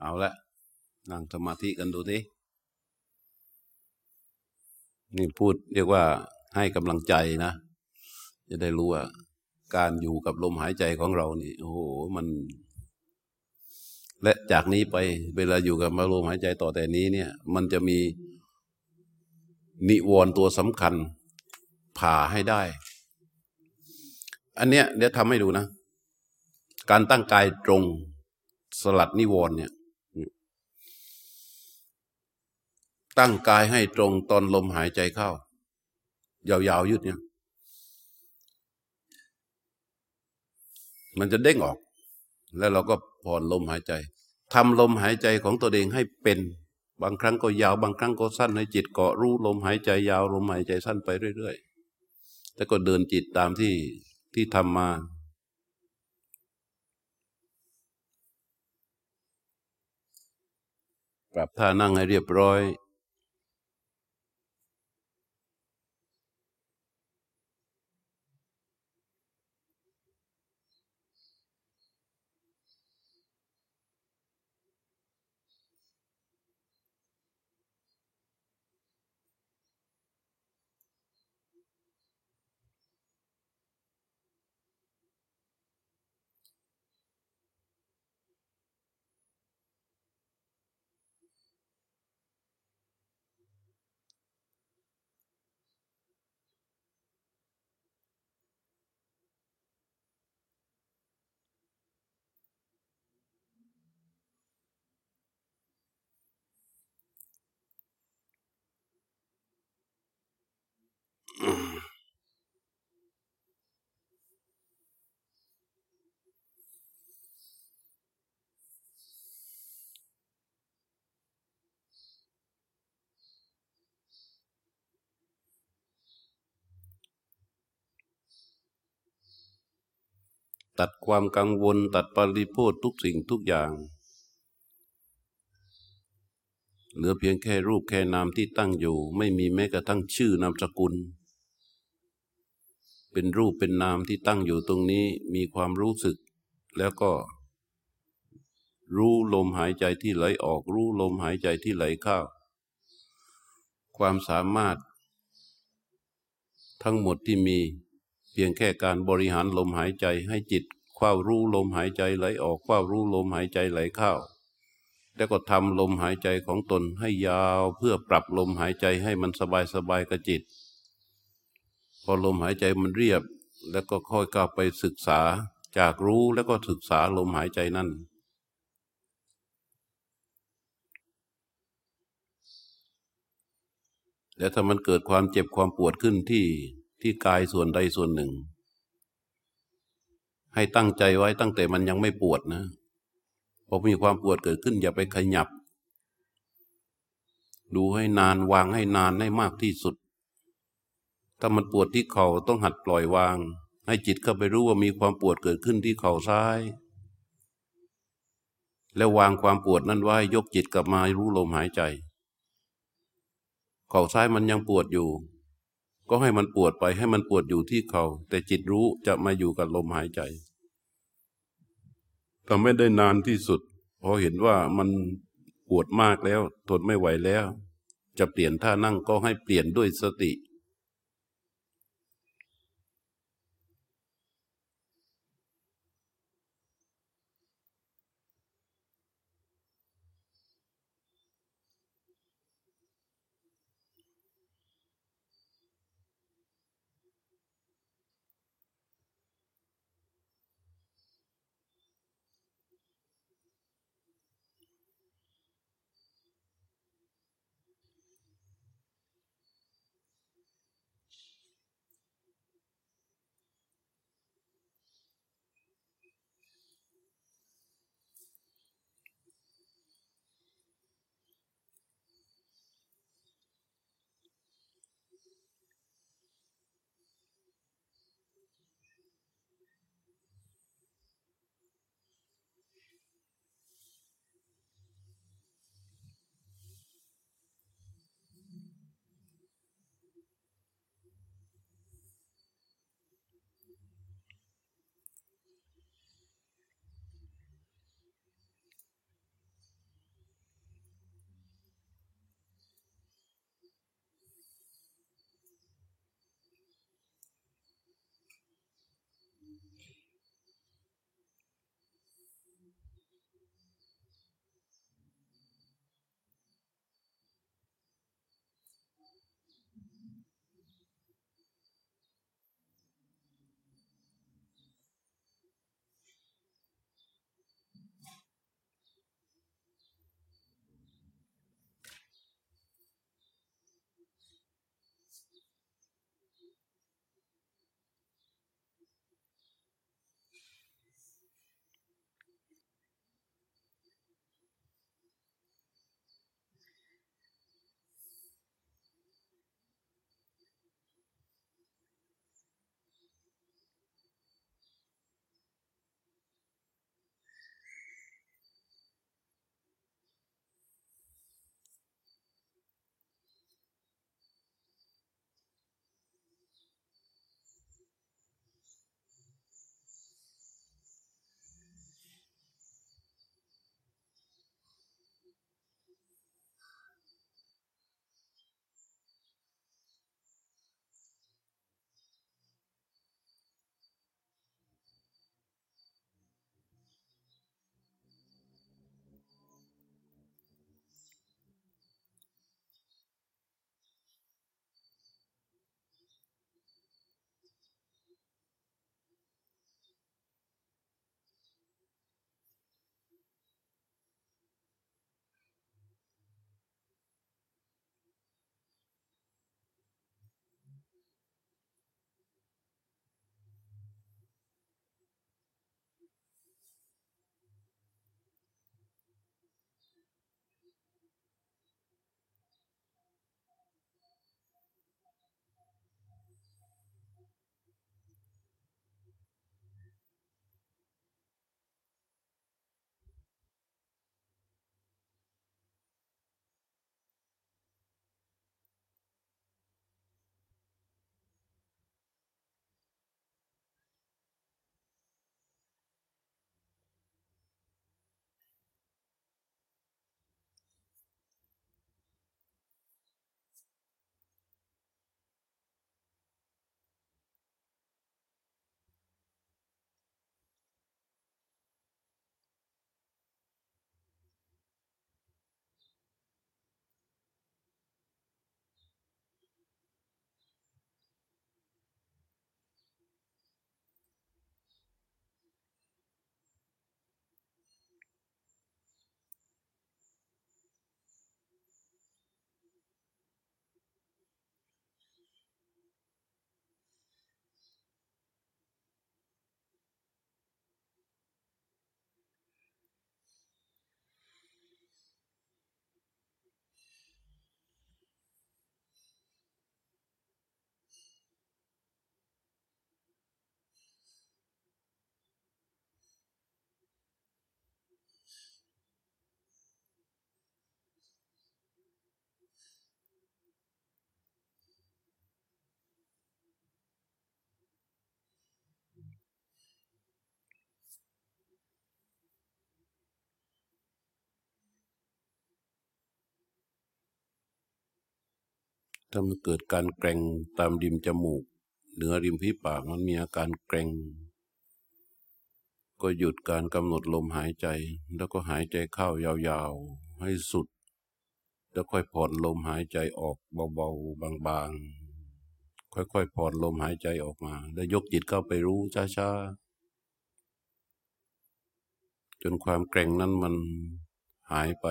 เอาละนั่งสมาธิกันดูทีนี่พูดเรียกว่าให้กำลังใจนะ จะได้รู้ว่า การอยู่กับลมหายใจของเรานี่ โอ้โหมัน และจากนี้ไป เวลาอยู่กับมาลมหายใจต่อแต่นี้เนี่ย มันจะมีนิวรณ์ตัวสำคัญ ผ่าให้ได้ อันเนี้ยเดี๋ยวทำให้ดูนะ การตั้งกายตรงสลัดนิวรณ์เนี่ย ตั้งกายให้ตรงตอนลมหายใจเข้า ยาวๆยืดเนี่ย มันจะเด้งออก แล้วเราก็ผ่อนลมหายใจทำลมหายใจของตัวเองให้เป็น บางครั้งก็ยาว บางครั้งก็สั้นให้จิตเกาะรู้ลมหายใจยาว ลมหายใจสั้นไปเรื่อยๆแล้วก็เดินจิตตามที่ที่ทำมาปรับท่านั่งให้เรียบร้อย ตัดความกังวล ตัดปริพูดทุกสิ่งทุกอย่าง เหลือเพียงแค่รูปแค่นามที่ตั้งอยู่ ไม่มีแม้กระทั่งชื่อนามสกุล เป็นรูปเป็นนามที่ตั้งอยู่ตรงนี้มีความรู้สึก แล้วก็ รู้ลมหายใจที่ไหลออก รู้ลมหายใจที่ไหลเข้าความสามารถทั้งหมดที่มี เพียงแค่การบริหารลมหายใจให้จิตคว้ารู้ลมหายใจไหลออกคว้ารู้ลมหายใจไหลเข้าแล้วก็ทำลมหายใจของตนให้ยาวเพื่อปรับลมหายใจให้มันสบายสบายกับจิต พอลมหายใจมันเรียบ แล้วก็ค่อยก้าวไปศึกษาจากรู้แล้วก็ศึกษาลมหายใจนั่นแล้วถ้ามันเกิดความเจ็บความปวดขึ้นที่ ที่กายส่วนใดส่วนหนึ่ง ให้ตั้งใจไว้ตั้งแต่มันยังไม่ปวดนะพอมีความปวดเกิดขึ้น อย่าไปขยับ ดูให้นานวางให้นานให้มากที่สุด ถ้ามันปวดที่เข่าต้องหัดปล่อยวาง ให้จิตเข้าไปรู้ว่ามีความปวดเกิดขึ้นที่เข่าซ้าย แล้ววางความปวดนั้นไว้ยกจิตกลับมารู้ลมหายใจ เข่าซ้ายมันยังปวดอยู่ ก็ให้มันปวดไปให้มันปวดอยู่ที่เขาแต่จิตรู้จะมาอยู่กับลมหายใจทำไม่ได้นานที่สุดพอเห็นว่ามันปวดมากแล้ว ทนไม่ไหวแล้ว จะเปลี่ยนท่านั่งก็ให้เปลี่ยนด้วยสติ ถ้ามันเกิดการแกร่งตามริมจมูก เหนือริมฝีปากมันมีอาการแกร่ง ก็หยุดการกำหนดลมหายใจ แล้วก็หายใจเข้ายาวๆ ให้สุด แล้วค่อยผ่อนลมหายใจออกเบาๆ บางๆ ค่อยๆ ผ่อนลมหายใจออกมา แล้วยกจิตเข้าไปรู้ช้าๆ จนความแกร่งนั้นมันหายไป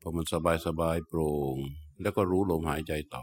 พอมันสบายๆโปร่งแล้วก็รู้ลมหายใจต่อ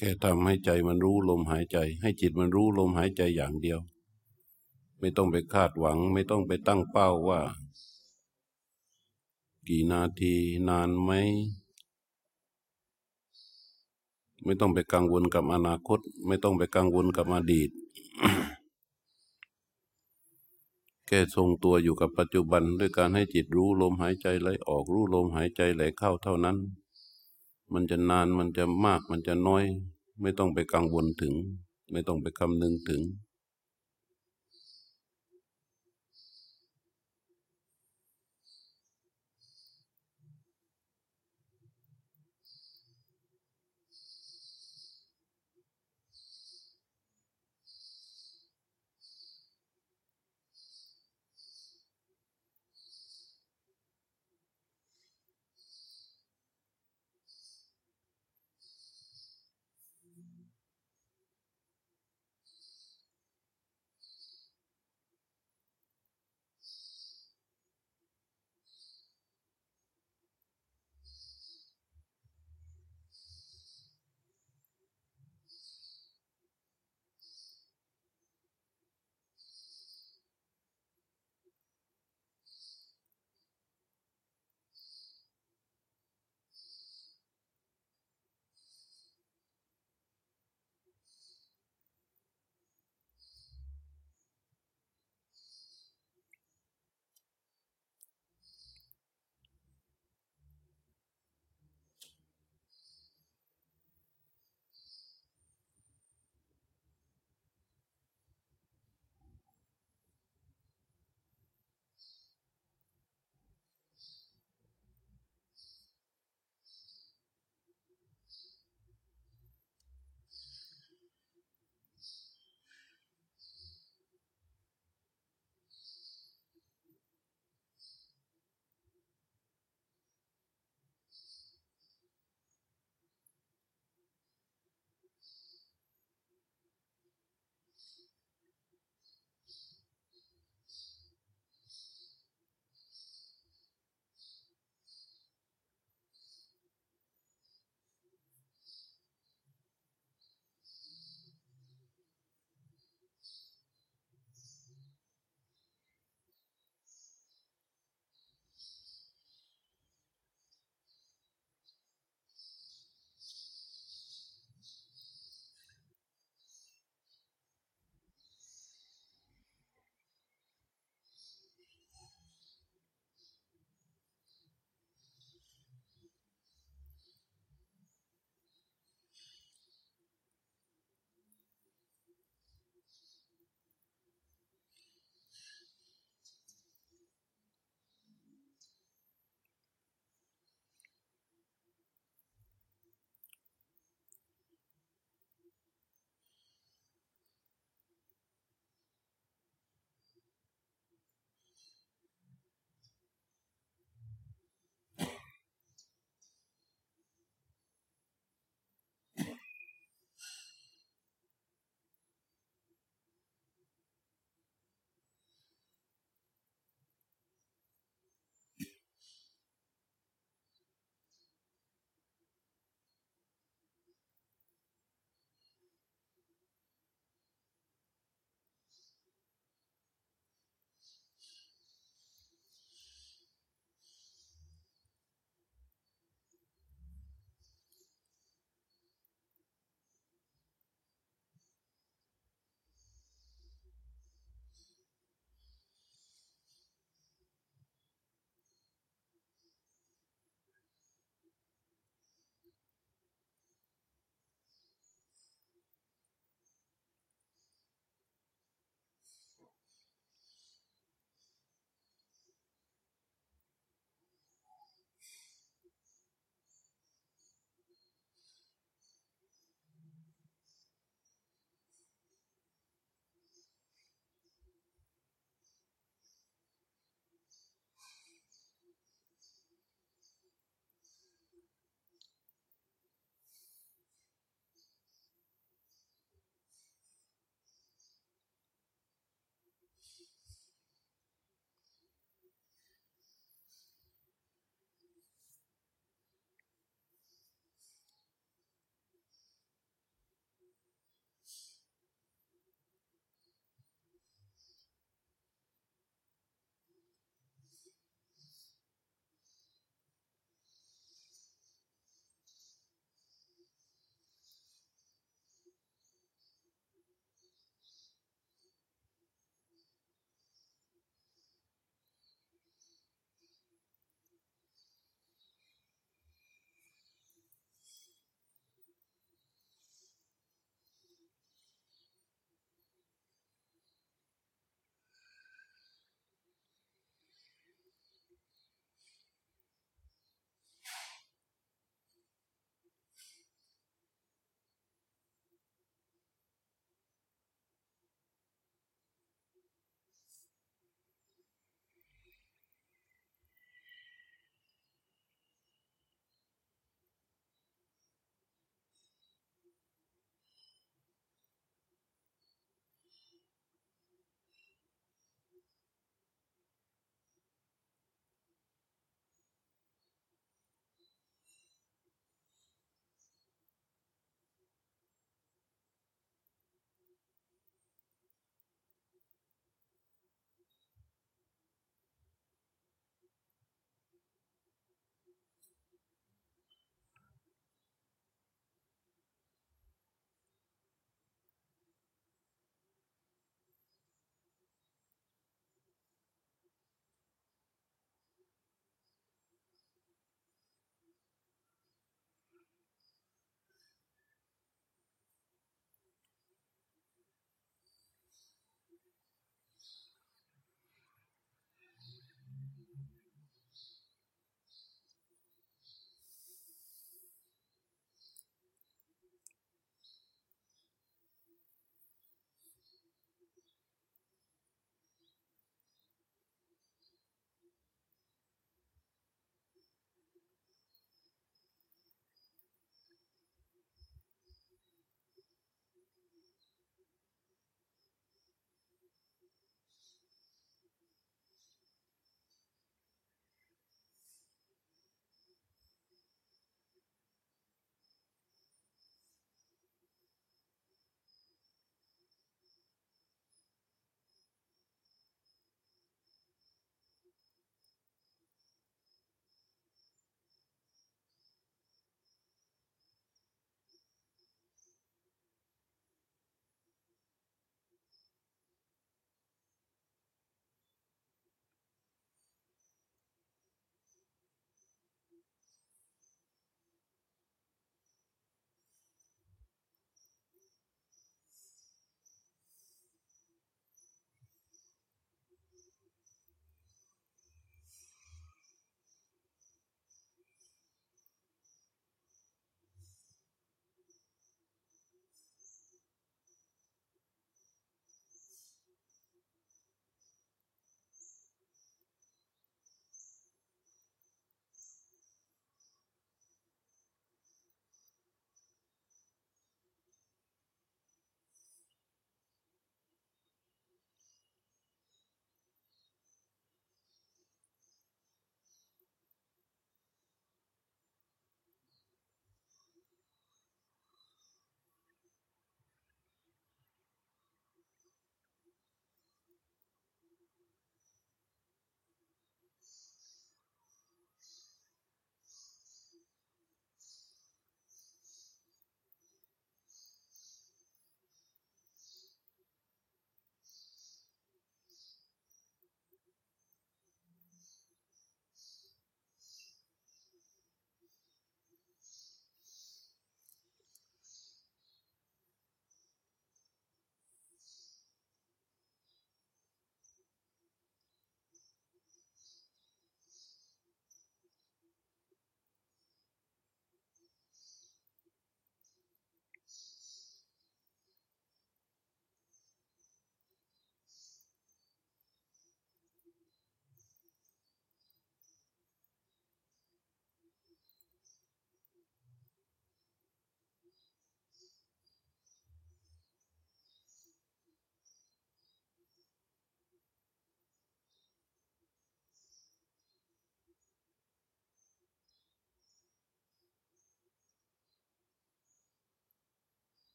แค่ทำให้ใจมันรู้ลมหายใจ ให้จิตมันรู้ลมหายใจอย่างเดียว ไม่ต้องไปคาดหวัง ไม่ต้องไปตั้งเป้าว่า กี่นาทีนานไหมไม่ต้องไปกังวลกับอนาคต ไม่ต้องไปกังวลกับอดีต แค่ทรงตัวอยู่กับปัจจุบันด้วยการให้จิตรู้ลมหายใจไหลออกรู้ลมหายใจไหลเข้าเท่านั้น มันจะนานมันจะมากมันจะน้อย ไม่ต้องไปกังวลถึง ไม่ต้องไปคำนึงถึง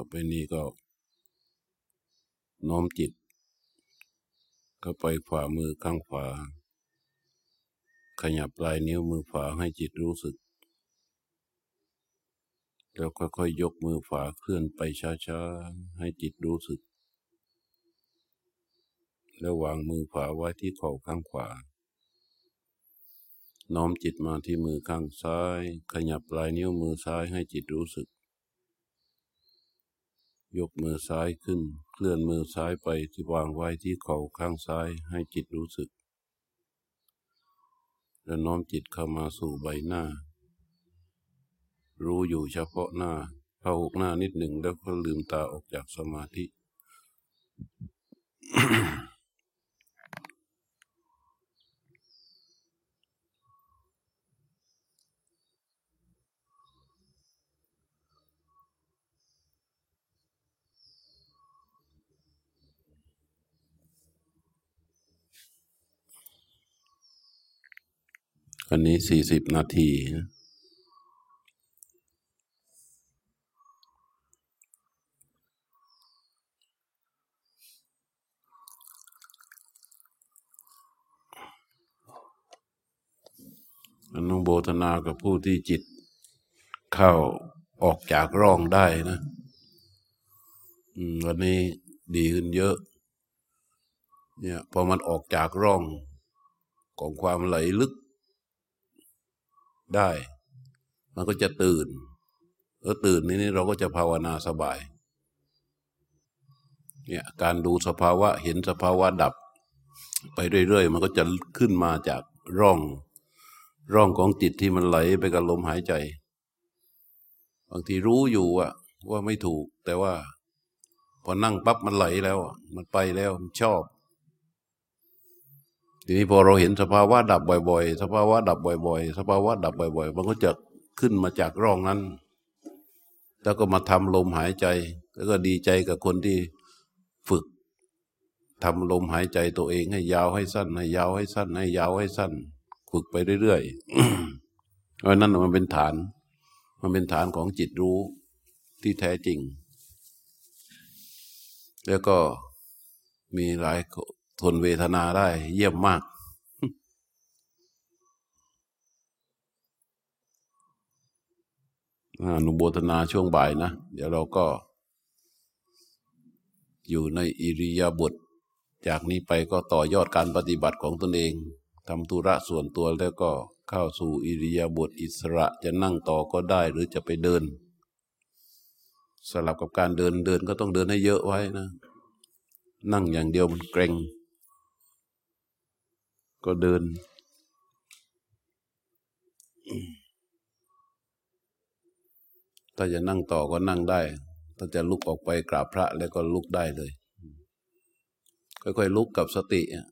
ต่อไปนี้ก็ น้อมจิต เข้าไปฝ่ามือข้างขวา ขยับปลายนิ้วมือขวาให้จิตรู้สึก แล้วค่อยๆยกมือขวาเคลื่อนไปช้าๆ ให้จิตรู้สึก แล้ววางมือขวาไว้ที่เข่าข้างขวาน้อมจิตมาที่มือข้างซ้าย ขยับปลายนิ้วมือซ้ายให้จิตรู้สึก ยกมือซ้ายขึ้น เคลื่อนมือซ้ายไปที่วางไว้ที่เข่าข้างซ้ายให้จิตรู้สึก และน้อมจิตเข้ามาสู่ใบหน้า รู้อยู่เฉพาะหน้าพาหกหน้านิดหนึ่งแล้วก็ลืมตาออกจากสมาธิ อันนี้สี่สิบนาทีนะอนุโบทนากับผู้ที่จิต เข้าออกจากร่องได้นะวันนี้ดีขึ้นเยอะ เนี่ยพอมันออกจากร่องของความไหลลึก ได้ มันก็จะตื่นแล้วตื่นนี้เราก็จะภาวนาสบายเนี่ยการดูสภาวะเห็นสภาวะดับ ไปเรื่อยๆ มันก็จะขึ้นมาจากร่อง ร่องของจิตที่มันไหลไปกับลมหายใจ บางทีรู้อยู่อะว่าไม่ถูก แต่ว่า พอนั่งปั๊บมันไหลแล้ว มันไปแล้วมันชอบ ทีนี้พอเราเห็นสภาวะดับบ่อย ๆ สภาวะดับบ่อย ๆ สภาวะดับบ่อย ๆ มันก็จะขึ้นมาจากร่องนั้น แล้วก็มาทำลมหายใจ แล้วก็ดีใจกับคนที่ฝึกทำลมหายใจตัวเองให้ยาวให้สั้น ให้ยาวให้สั้น ให้ยาวให้สั้น ฝึกไปเรื่อยๆเพราะนั้นมันเป็นฐาน มันเป็นฐานของจิตรู้ที่แท้จริง แล้วก็มีหลาย ทนเวทนาได้ เยี่ยมมาก อนุโบทนาช่วงบ่ายนะ เดี๋ยวเราก็ อยู่ในอิริยาบถจากนี้ไปก็ต่อยอดการปฏิบัติของตนเองทำธุระส่วนตัวแล้วก็เข้าสู่อิริยาบถอิสระจะนั่งต่อก็ได้หรือจะไปเดิน สลับกับการเดินเดินก็ต้องเดินให้เยอะไว้นะ นั่งอย่างเดียวมันเกรง ก็เดิน ถ้าจะนั่งต่อก็นั่งได้ ถ้าจะลุกออกไปกราบพระแล้วก็ลุกได้เลย ค่อยๆลุกกับสติอะ